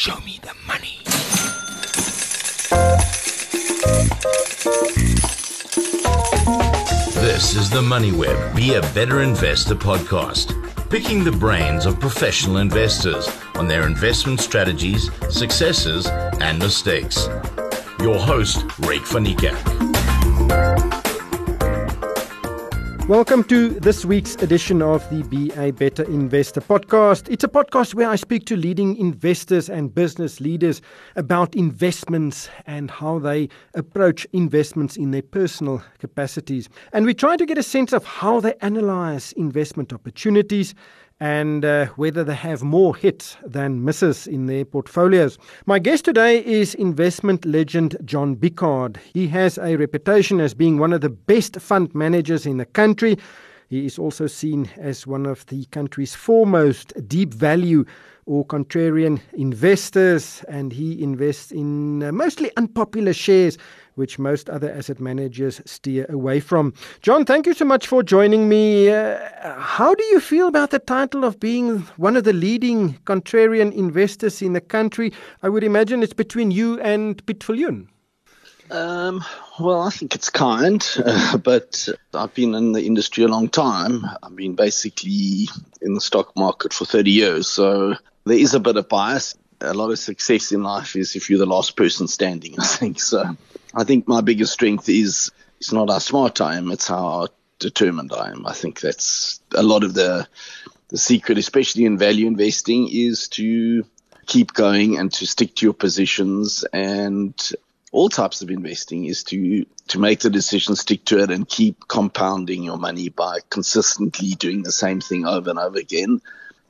Show me the money. This is the Money Web Be a Better Investor podcast, picking the brains of professional investors on their investment strategies, successes, and mistakes. Your host, Ryk van Welcome to this week's edition of the Be a Better Investor podcast. It's a podcast where I speak to leading investors and business leaders about investments and how they approach investments in their personal capacities. And we try to get a sense of how they analyze investment opportunities and uh, whether they have more hits than misses in their portfolios. My guest today is investment legend John Biccard. He has a reputation as being one of the best fund managers in the country. He is also seen as one of the country's foremost deep value or contrarian investors, and he invests in uh, mostly unpopular shares which most other asset managers steer away from. John, thank you so much for joining me. Uh, how do you feel about the title of being one of the leading contrarian investors in the country? I would imagine it's between you and Piet. Um, well, I think it's kind, uh, but I've been in the industry a long time. I've been basically in the stock market for 30 years, so there is a bit of bias. A lot of success in life is if you're the last person standing, I think. So I think my biggest strength is it's not how smart I am, it's how determined I am. I think that's a lot of the the secret, especially in value investing, is to keep going and to stick to your positions and all types of investing is to to make the decision, stick to it, and keep compounding your money by consistently doing the same thing over and over again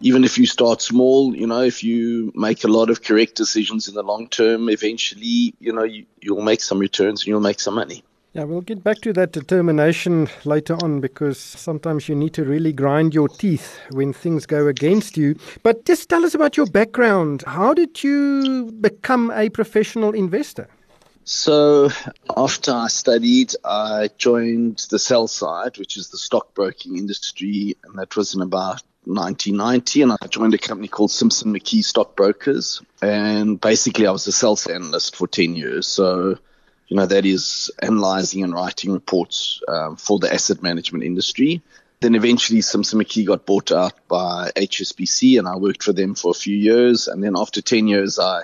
even if you start small, you know, if you make a lot of correct decisions in the long term, eventually, you know, you, you'll make some returns and you'll make some money. Yeah, we'll get back to that determination later on because sometimes you need to really grind your teeth when things go against you. But just tell us about your background. How did you become a professional investor? So, after I studied, I joined the sell side, which is the stockbroking industry, and that was in about 1990 and I joined a company called Simpson McKee Stockbrokers. And basically, I was a sales analyst for 10 years. So, you know, that is analyzing and writing reports um, for the asset management industry. Then eventually, Simpson McKee got bought out by HSBC and I worked for them for a few years. And then after 10 years, I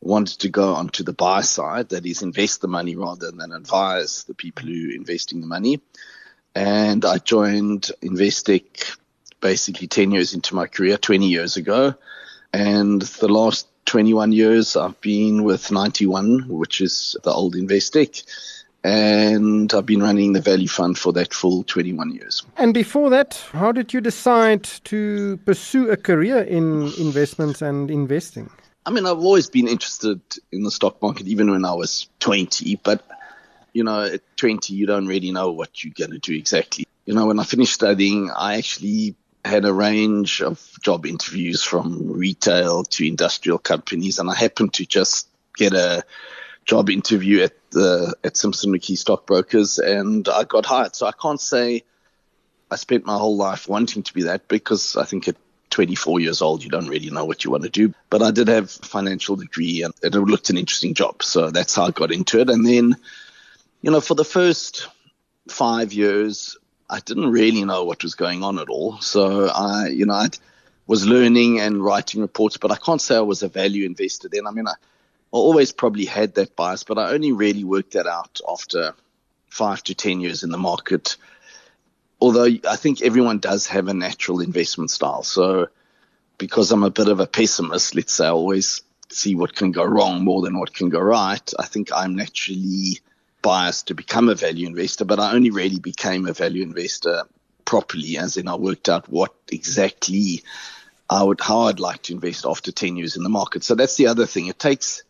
wanted to go onto the buy side, that is, invest the money rather than advise the people who are investing the money. And I joined Investec basically 10 years into my career, 20 years ago. And the last 21 years, I've been with 91, which is the old Investec. And I've been running the value fund for that full 21 years. And before that, how did you decide to pursue a career in investments and investing? I mean, I've always been interested in the stock market, even when I was 20. But, you know, at 20, you don't really know what you're going to do exactly. You know, when I finished studying, I actually had a range of job interviews from retail to industrial companies, and I happened to just get a job interview at the at Simpson McKee Stockbrokers, and I got hired. So I can't say I spent my whole life wanting to be that because I think at 24 years old you don't really know what you want to do. But I did have a financial degree, and it looked an interesting job, so that's how I got into it. And then, you know, for the first five years, I didn't really know what was going on at all. So I, you know, I was learning and writing reports, but I can't say I was a value investor then. I mean, I, I always probably had that bias, but I only really worked that out after five to 10 years in the market. Although I think everyone does have a natural investment style. So because I'm a bit of a pessimist, let's say I always see what can go wrong more than what can go right. I think I'm naturally biased to become a value investor, but I only really became a value investor properly, as in I worked out what exactly I would, how I'd like to invest after 10 years in the market. So that's the other thing. It takes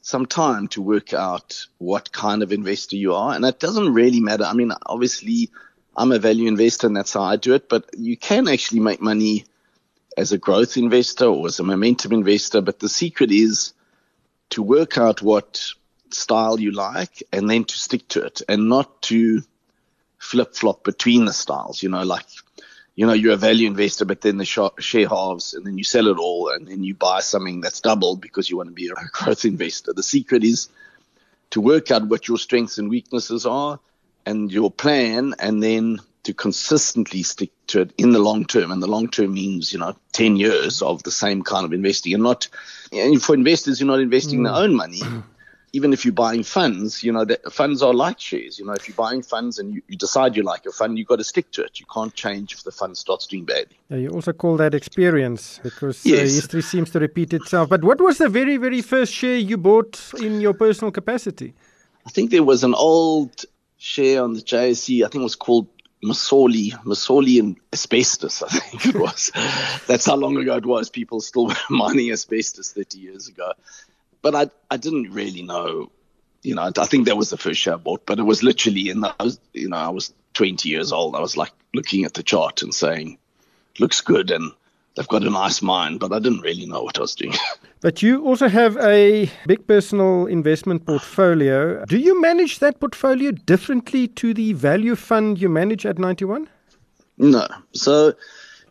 some time to work out what kind of investor you are. And it doesn't really matter. I mean, obviously, I'm a value investor and that's how I do it, but you can actually make money as a growth investor or as a momentum investor. But the secret is to work out what style you like and then to stick to it and not to flip flop between the styles. You know, like you know, you're a value investor, but then the share halves and then you sell it all and then you buy something that's doubled because you want to be a growth investor. The secret is to work out what your strengths and weaknesses are and your plan and then to consistently stick to it in the long term. And the long term means, you know, 10 years of the same kind of investing and not, and for investors, you're not investing mm. their own money. even if you're buying funds, you know, the funds are like shares. You know, if you're buying funds and you, you decide you like a fund, you've got to stick to it. You can't change if the fund starts doing badly. Yeah, you also call that experience because uh, yes. uh, history seems to repeat itself. But what was the very, very first share you bought in your personal capacity? I think there was an old share on the JSE. I think it was called Msauli, Msauli and asbestos, I think it was. That's how long ago it was. People still were mining asbestos 30 years ago but I I didn't really know. You know, I think that was the first share I bought, but it was literally in those. You know, I was 20 years old. I was like looking at the chart and saying, "Looks good," and they've got a nice mind, but I didn't really know what I was doing. But you also have a big personal investment portfolio. Do you manage that portfolio differently to the value fund you manage at 91? No. So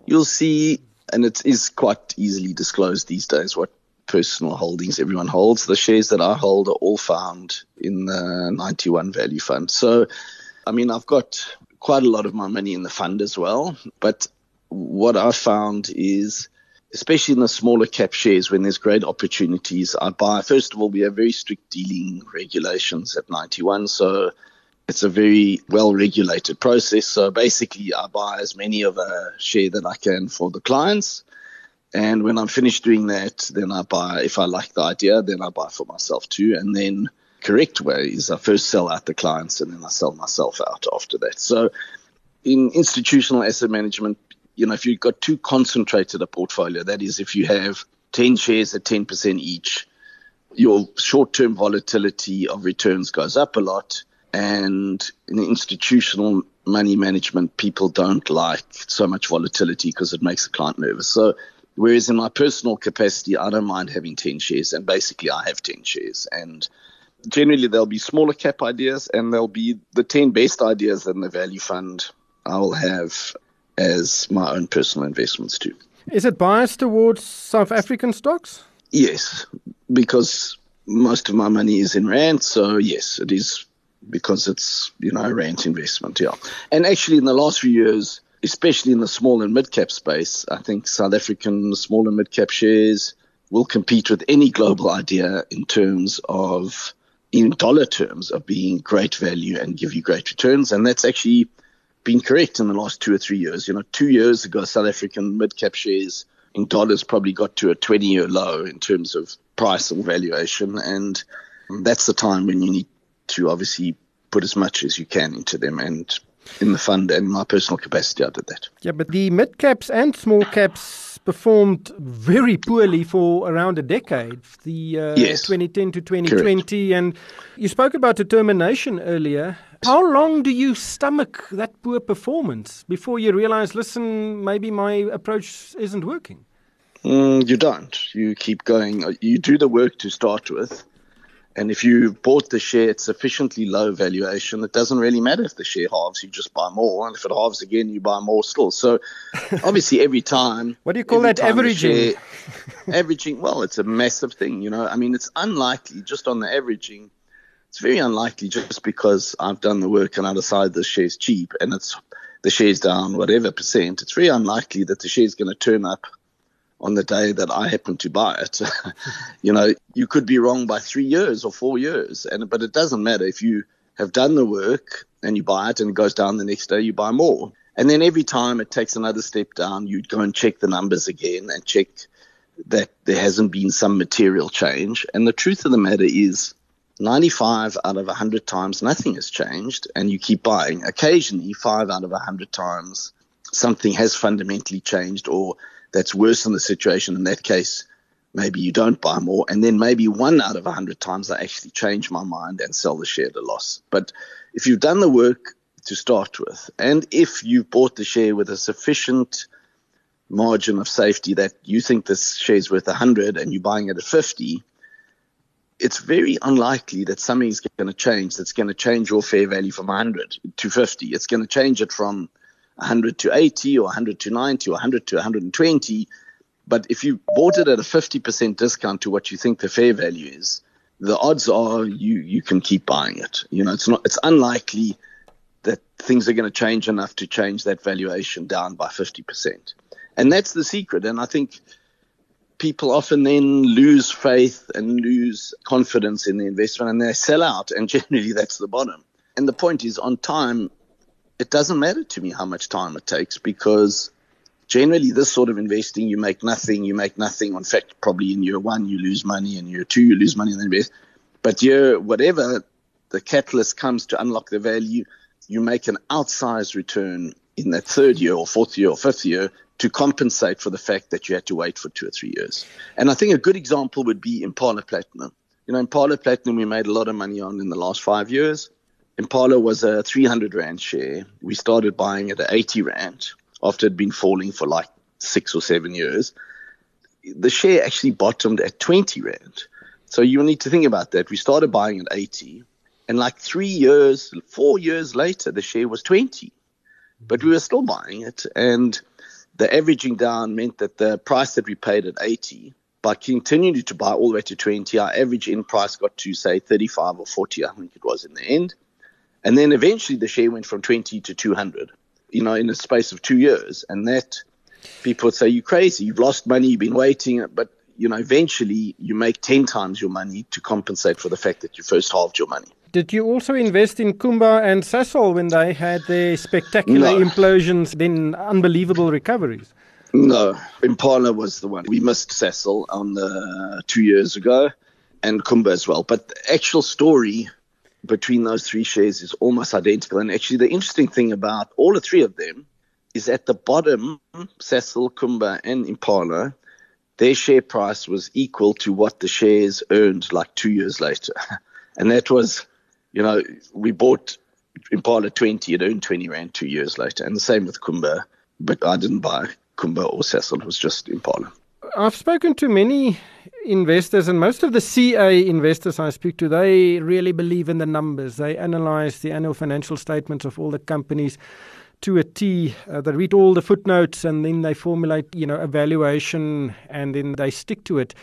you'll see, and it is quite easily disclosed these days what personal holdings everyone holds. The shares that I hold are all found in the 91 value fund. So, I mean, I've got quite a lot of my money in the fund as well. But what I found is, especially in the smaller cap shares, when there's great opportunities, I buy. First of all, we have very strict dealing regulations at 91. So, it's a very well regulated process. So basically, I buy as many of a share that I can for the clients and when I'm finished doing that, then I buy, if I like the idea, then I buy for myself too. And then correct way is I first sell out the clients and then I sell myself out after that. So in institutional asset management, you know, if you've got too concentrated a portfolio, that is, if you have 10 shares at 10% each, your short term volatility of returns goes up a lot. And in institutional money management, people don't like so much volatility because it makes the client nervous. So Whereas in my personal capacity, I don't mind having 10 shares, and basically I have 10 shares. And generally, there'll be smaller cap ideas, and there'll be the 10 best ideas in the value fund I will have as my own personal investments too. Is it biased towards South African stocks? Yes, because most of my money is in Rand. So, yes, it is because it's, you know, a Rand investment. Yeah. And actually, in the last few years, especially in the small and mid cap space, I think South African small and mid cap shares will compete with any global idea in terms of, in dollar terms, of being great value and give you great returns. And that's actually been correct in the last two or three years. You know, two years ago, South African mid cap shares in dollars probably got to a 20 year low in terms of price and valuation. And that's the time when you need to obviously put as much as you can into them. And in the fund and my personal capacity, I did that. Yeah, but the mid caps and small caps performed very poorly for around a decade, the uh, yes, 2010 to 2020. Correct. And you spoke about determination earlier. How long do you stomach that poor performance before you realize, listen, maybe my approach isn't working? Mm, you don't. You keep going. You do the work to start with and if you bought the share at sufficiently low valuation, it doesn't really matter if the share halves, you just buy more. And if it halves again, you buy more still. So obviously, every time. what do you call that? Averaging? Share, averaging, well, it's a massive thing. You know, I mean, it's unlikely just on the averaging. It's very unlikely just because I've done the work and I decide the share's cheap and it's the share's down whatever percent. It's very unlikely that the share's going to turn up on the day that I happen to buy it. you know, you could be wrong by three years or four years, and but it doesn't matter if you have done the work and you buy it and it goes down the next day, you buy more. And then every time it takes another step down, you'd go and check the numbers again and check that there hasn't been some material change. And the truth of the matter is 95 out of 100 times nothing has changed and you keep buying. Occasionally, 5 out of 100 times something has fundamentally changed or that's worse than the situation. In that case, maybe you don't buy more. And then maybe one out of a hundred times I actually change my mind and sell the share at a loss. But if you've done the work to start with, and if you've bought the share with a sufficient margin of safety that you think this share is worth 100 and you're buying it at 50, it's very unlikely that something's going to change that's going to change your fair value from 100 to 50. It's going to change it from 100 to 80 or 100 to 90 or 100 to 120. But if you bought it at a 50% discount to what you think the fair value is, the odds are you, you can keep buying it. You know, it's not, it's unlikely that things are going to change enough to change that valuation down by 50%. And that's the secret. And I think people often then lose faith and lose confidence in the investment and they sell out. And generally, that's the bottom. And the point is, on time, it doesn't matter to me how much time it takes because generally, this sort of investing, you make nothing, you make nothing. In fact, probably in year one, you lose money, in year two, you lose money and then invest. But year, whatever the catalyst comes to unlock the value, you make an outsized return in that third year or fourth year or fifth year to compensate for the fact that you had to wait for two or three years. And I think a good example would be Impala Platinum. You know, Impala Platinum, we made a lot of money on in the last five years. Impala was a 300 Rand share. We started buying at 80 Rand after it had been falling for like six or seven years. The share actually bottomed at 20 Rand. So you need to think about that. We started buying at 80, and like three years, four years later, the share was 20. But we were still buying it. And the averaging down meant that the price that we paid at 80, by continuing to buy all the way to 20, our average in price got to say 35 or 40, I think it was in the end. And then eventually the share went from 20 to 200, you know, in a space of two years. And that people would say, you're crazy. You've lost money. You've been waiting. But, you know, eventually you make 10 times your money to compensate for the fact that you first halved your money. Did you also invest in Kumba and Sasol when they had their spectacular no. implosions, then unbelievable recoveries? No, Impala was the one. We missed Sasol on the two years ago, and Kumba as well. But the actual story between those three shares is almost identical. And actually, the interesting thing about all the three of them is at the bottom, Sasol, Kumba, and Impala, their share price was equal to what the shares earned like two years later. And that was you know, we bought Impala 20, it earned 20 Rand two years later. And the same with Kumba, but I didn't buy Kumba or Sasol, it was just Impala. I've spoken to many investors, and most of the CA investors I speak to, they really believe in the numbers. They analyze the annual financial statements of all the companies to a T. Uh, they read all the footnotes and then they formulate, you know, a valuation and then they stick to it.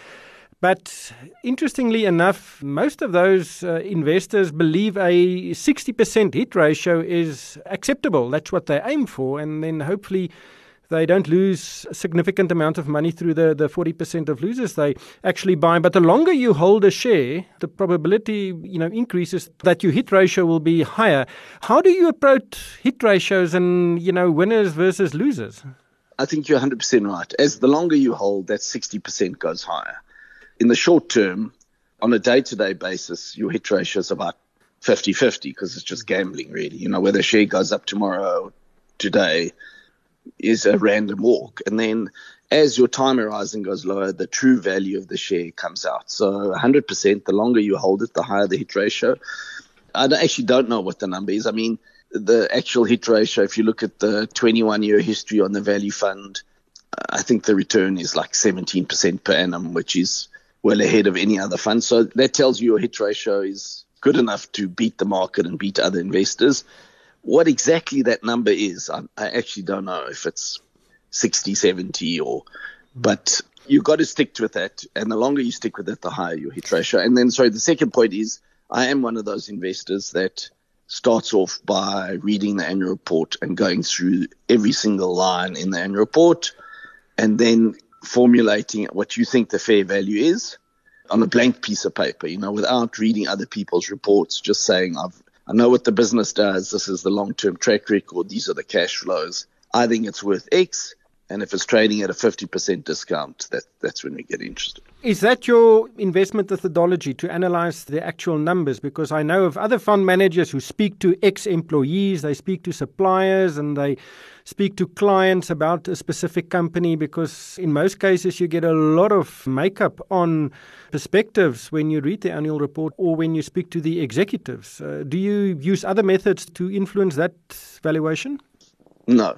But interestingly enough, most of those uh, investors believe a 60% hit ratio is acceptable. That's what they aim for. And then hopefully they don't lose a significant amount of money through the, the 40% of losers they actually buy. But the longer you hold a share, the probability you know increases that your hit ratio will be higher. How do you approach hit ratios and you know winners versus losers? I think you're 100% right. As the longer you hold, that 60% goes higher in the short term, on a day to day basis, your hit ratio is about 50 50 because it's just gambling, really. You know, whether share goes up tomorrow or today is a random walk. And then as your time horizon goes lower, the true value of the share comes out. So 100%, the longer you hold it, the higher the hit ratio. I actually don't know what the number is. I mean, the actual hit ratio, if you look at the 21 year history on the value fund, I think the return is like 17% per annum, which is well ahead of any other fund. So that tells you your hit ratio is good enough to beat the market and beat other investors. What exactly that number is, I, I actually don't know if it's 60, 70 or, but you've got to stick with that. And the longer you stick with it, the higher your hit ratio. And then, sorry, the second point is I am one of those investors that starts off by reading the annual report and going through every single line in the annual report and then formulating what you think the fair value is on a blank piece of paper, you know, without reading other people's reports, just saying, I've, I know what the business does. This is the long term track record. These are the cash flows. I think it's worth X. And if it's trading at a 50% discount, that, that's when we get interested. Is that your investment methodology to analyze the actual numbers? Because I know of other fund managers who speak to ex employees, they speak to suppliers, and they speak to clients about a specific company because in most cases you get a lot of makeup on perspectives when you read the annual report or when you speak to the executives. Uh, do you use other methods to influence that valuation? No.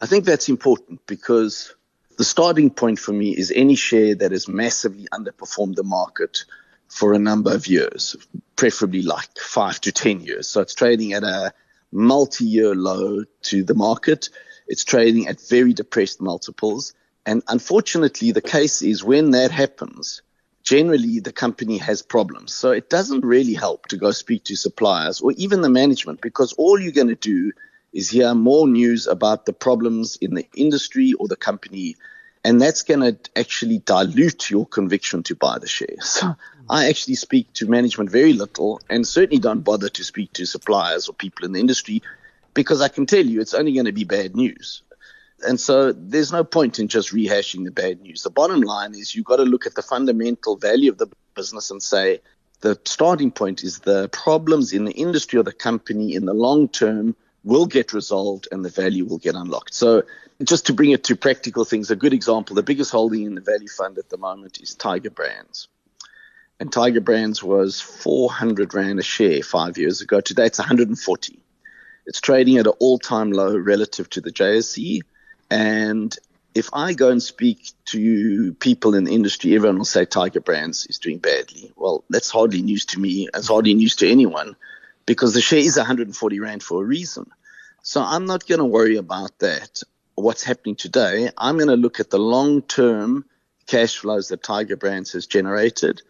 I think that's important because the starting point for me is any share that has massively underperformed the market for a number of years, preferably like five to 10 years. So it's trading at a multi year low to the market It's trading at very depressed multiples. And unfortunately, the case is when that happens, generally the company has problems. So it doesn't really help to go speak to suppliers or even the management because all you're going to do is hear more news about the problems in the industry or the company. And that's going to actually dilute your conviction to buy the share. So I actually speak to management very little and certainly don't bother to speak to suppliers or people in the industry because I can tell you it's only going to be bad news. And so there's no point in just rehashing the bad news. The bottom line is you've got to look at the fundamental value of the business and say the starting point is the problems in the industry or the company in the long term will get resolved and the value will get unlocked. So just to bring it to practical things, a good example, the biggest holding in the value fund at the moment is Tiger Brands. And Tiger Brands was 400 Rand a share five years ago. Today it's 140. It's trading at an all time low relative to the JSE. And if I go and speak to people in the industry, everyone will say Tiger Brands is doing badly. Well, that's hardly news to me. It's hardly news to anyone because the share is 140 Rand for a reason. So I'm not going to worry about that, what's happening today. I'm going to look at the long term cash flows that Tiger Brands has generated.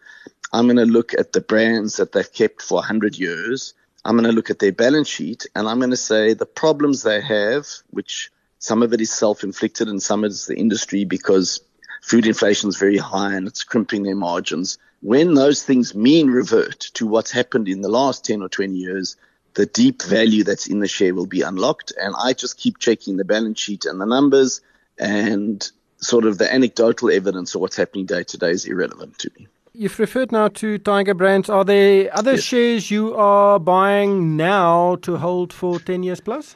I'm going to look at the brands that they've kept for 100 years. I'm going to look at their balance sheet and I'm going to say the problems they have, which some of it is self inflicted and some of it is the industry because food inflation is very high and it's crimping their margins. When those things mean revert to what's happened in the last 10 or 20 years, the deep value that's in the share will be unlocked. And I just keep checking the balance sheet and the numbers and sort of the anecdotal evidence of what's happening day to day is irrelevant to me. You've referred now to Tiger Brands. Are there other yes. shares you are buying now to hold for 10 years plus?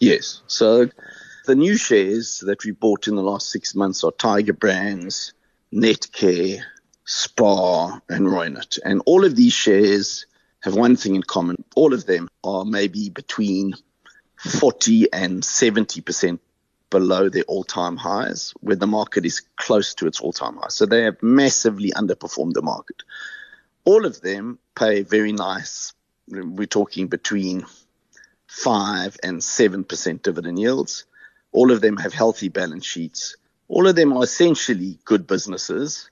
Yes. So the new shares that we bought in the last six months are Tiger Brands, Netcare, Spar, and Reunert. And all of these shares have one thing in common. All of them are maybe between 40 and 70% below their all time highs, where the market is close to its all time high. So they have massively underperformed the market. All of them pay very nice, we're talking between 5 and 7% dividend yields. All of them have healthy balance sheets. All of them are essentially good businesses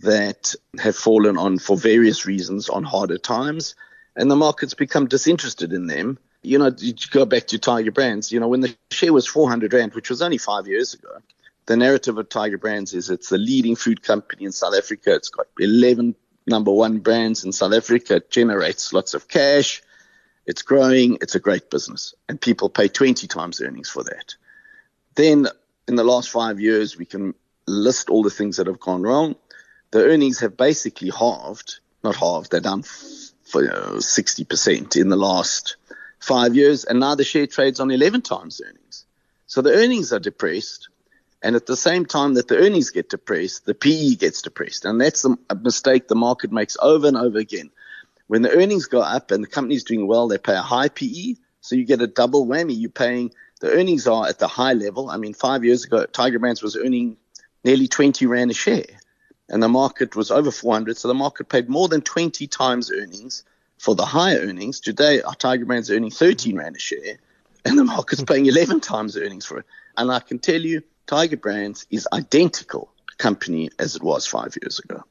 that have fallen on, for various reasons, on harder times. And the market's become disinterested in them. You know, you go back to Tiger Brands, you know, when the share was 400 Rand, which was only five years ago, the narrative of Tiger Brands is it's the leading food company in South Africa. It's got 11 number one brands in South Africa. It generates lots of cash. It's growing. It's a great business. And people pay 20 times earnings for that. Then in the last five years, we can list all the things that have gone wrong. The earnings have basically halved, not halved, they're down for you know, 60% in the last five years. And now the share trades on 11 times earnings. So the earnings are depressed. And at the same time that the earnings get depressed, the PE gets depressed. And that's a mistake the market makes over and over again. When the earnings go up and the company's doing well, they pay a high PE. So you get a double whammy. You're paying the earnings are at the high level. I mean, five years ago, Tiger Brands was earning nearly 20 Rand a share, and the market was over 400. So the market paid more than 20 times earnings for the higher earnings. Today, our Tiger Brands earning 13 Rand a share, and the market's paying 11 times earnings for it. And I can tell you, Tiger Brands is identical company as it was five years ago.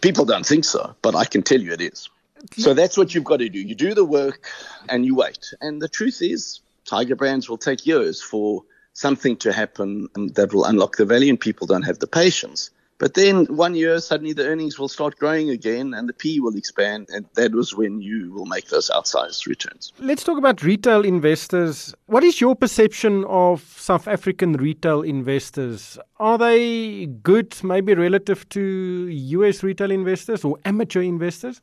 People don't think so, but I can tell you it is. So that's what you've got to do. You do the work and you wait. And the truth is, Tiger Brands will take years for something to happen that will unlock the value, and people don't have the patience. But then one year, suddenly the earnings will start growing again and the P will expand. And that was when you will make those outsized returns. Let's talk about retail investors. What is your perception of South African retail investors? Are they good, maybe relative to US retail investors or amateur investors?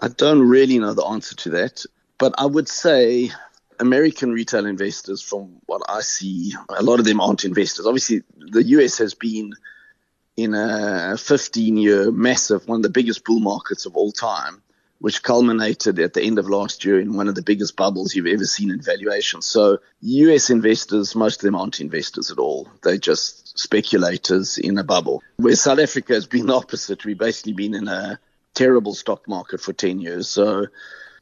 I don't really know the answer to that. But I would say American retail investors, from what I see, a lot of them aren't investors. Obviously, the US has been in a 15 year massive, one of the biggest bull markets of all time, which culminated at the end of last year in one of the biggest bubbles you've ever seen in valuation. So, US investors, most of them aren't investors at all. They're just speculators in a bubble. Where South Africa has been the opposite. We've basically been in a terrible stock market for 10 years. So,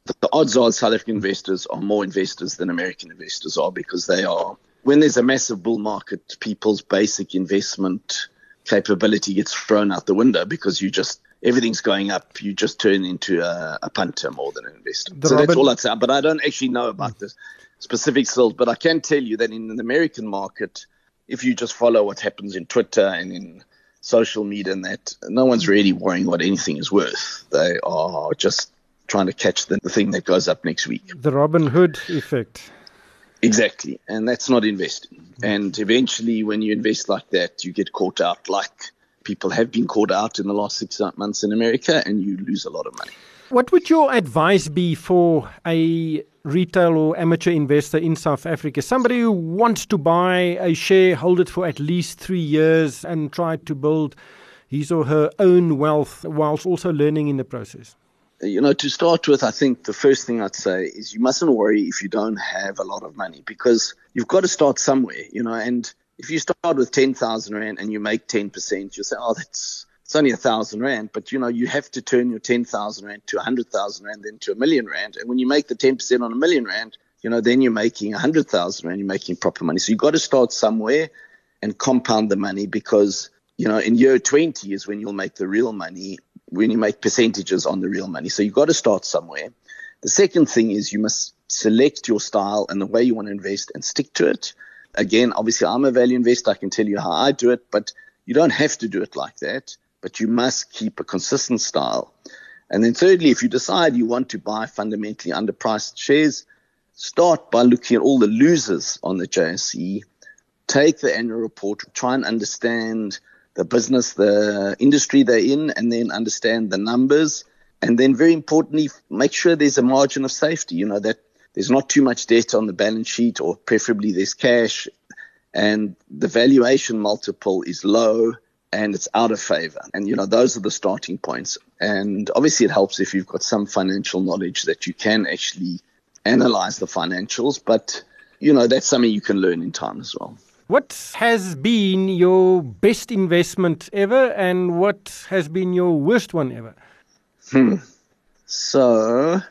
the odds are South African investors are more investors than American investors are because they are when there's a massive bull market, people's basic investment capability gets thrown out the window because you just everything's going up. You just turn into a, a punter more than an investor. The so Robin- that's all I'd say. But I don't actually know about the specific skills. But I can tell you that in the American market, if you just follow what happens in Twitter and in social media and that, no one's really worrying what anything is worth. They are just trying to catch the, the thing that goes up next week. The Robin Hood effect. Exactly. And that's not investing. And eventually, when you invest like that, you get caught out, like people have been caught out in the last six months in America, and you lose a lot of money. What would your advice be for a retail or amateur investor in South Africa? Somebody who wants to buy a share, hold it for at least three years, and try to build his or her own wealth whilst also learning in the process? You know, to start with, I think the first thing I'd say is you mustn't worry if you don't have a lot of money because you've got to start somewhere, you know. And if you start with 10,000 Rand and you make 10%, you'll say, oh, that's it's only a thousand Rand. But, you know, you have to turn your 10,000 Rand to 100,000 Rand, then to a million Rand. And when you make the 10% on a million Rand, you know, then you're making 100,000 Rand, you're making proper money. So you've got to start somewhere and compound the money because, you know, in year 20 is when you'll make the real money when you make percentages on the real money. So you've got to start somewhere. The second thing is you must select your style and the way you want to invest and stick to it. Again, obviously, I'm a value investor. I can tell you how I do it, but you don't have to do it like that. But you must keep a consistent style. And then, thirdly, if you decide you want to buy fundamentally underpriced shares, start by looking at all the losers on the JSE. Take the annual report, try and understand the business, the industry they're in, and then understand the numbers. And then, very importantly, make sure there's a margin of safety, you know, that there's not too much debt on the balance sheet, or preferably there's cash, and the valuation multiple is low and it's out of favor. And, you know, those are the starting points. And obviously, it helps if you've got some financial knowledge that you can actually analyze the financials, but, you know, that's something you can learn in time as well. What has been your best investment ever, and what has been your worst one ever? Hmm. So,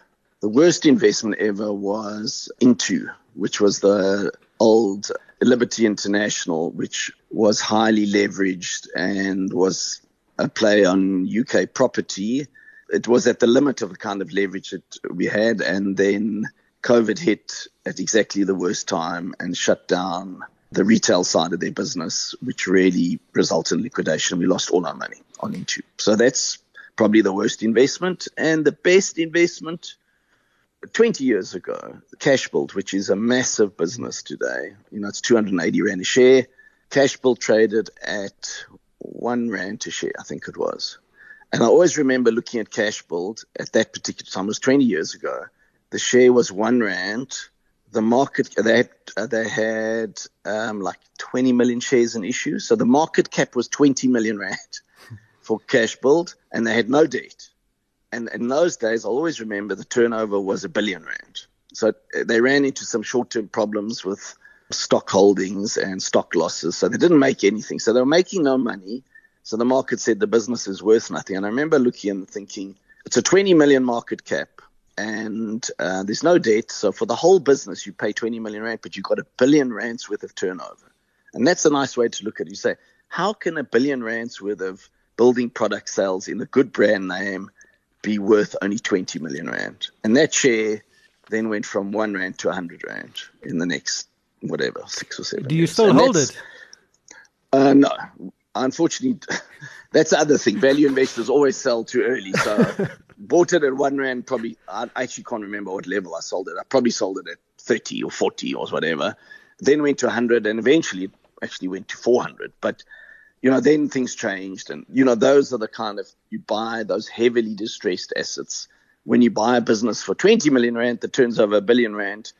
the worst investment ever was Intu, which was the old Liberty International, which was highly leveraged and was a play on UK property. It was at the limit of the kind of leverage that we had, and then COVID hit at exactly the worst time and shut down the retail side of their business, which really resulted in liquidation. We lost all our money on Intu. So that's probably the worst investment. And the best investment, 20 years ago, Cashbuild, which is a massive business today. You know, it's 280 Rand a share. Cashbuild traded at one Rand a share, I think it was. And I always remember looking at Cashbuild at that particular time, it was 20 years ago. The share was one Rand the market they had, uh, they had um, like 20 million shares in issue. So the market cap was 20 million rand for Cashbuild, and they had no debt. And in those days, I always remember the turnover was a billion rand. So uh, they ran into some short-term problems with stock holdings and stock losses. So they didn't make anything. So they were making no money. So the market said the business is worth nothing. And I remember looking and thinking, it's a 20 million market cap and uh, there's no debt. So for the whole business, you pay 20 million rand, but you've got a billion rands worth of turnover. And that's a nice way to look at it. You say, how can a billion rands worth of building product sales in a good brand name be worth only 20 million rand? And that share then went from one rand to 100 rand in the next whatever six or seven. Do you years. still and hold it? Uh, no, unfortunately, that's the other thing. Value investors always sell too early. So bought it at one rand. Probably I actually can't remember what level I sold it. I probably sold it at thirty or forty or whatever. Then went to hundred, and eventually actually went to four hundred. But you know, then things changed, and you know, those are the kind of you buy those heavily distressed assets. When you buy a business for 20 million rand that turns over a billion rand,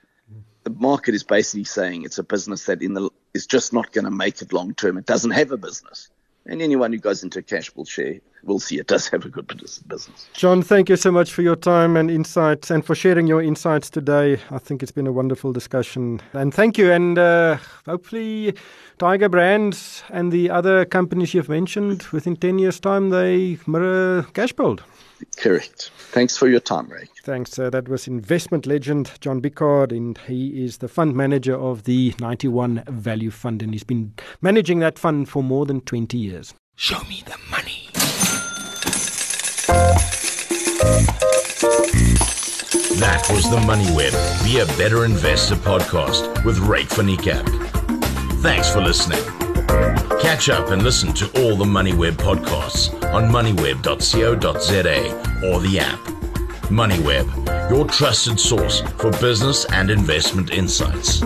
the market is basically saying it's a business that in the is just not going to make it long term. It doesn't have a business. And anyone who goes into cash Cashbuild share will see it does have a good business. John, thank you so much for your time and insights and for sharing your insights today. I think it's been a wonderful discussion. And thank you. And uh, hopefully, Tiger Brands and the other companies you've mentioned within 10 years' time, they mirror Cashbuild. Correct. Thanks for your time, Ray. Thanks. Uh, that was investment legend John Biccard, and he is the fund manager of the 91 Value Fund, and he's been managing that fund for more than 20 years. Show me the money. That was the Money Web, Be a Better Investor podcast with Ryk van Niekerk. Thanks for listening. Catch up and listen to all the MoneyWeb podcasts on moneyweb.co.za or the app. MoneyWeb, your trusted source for business and investment insights.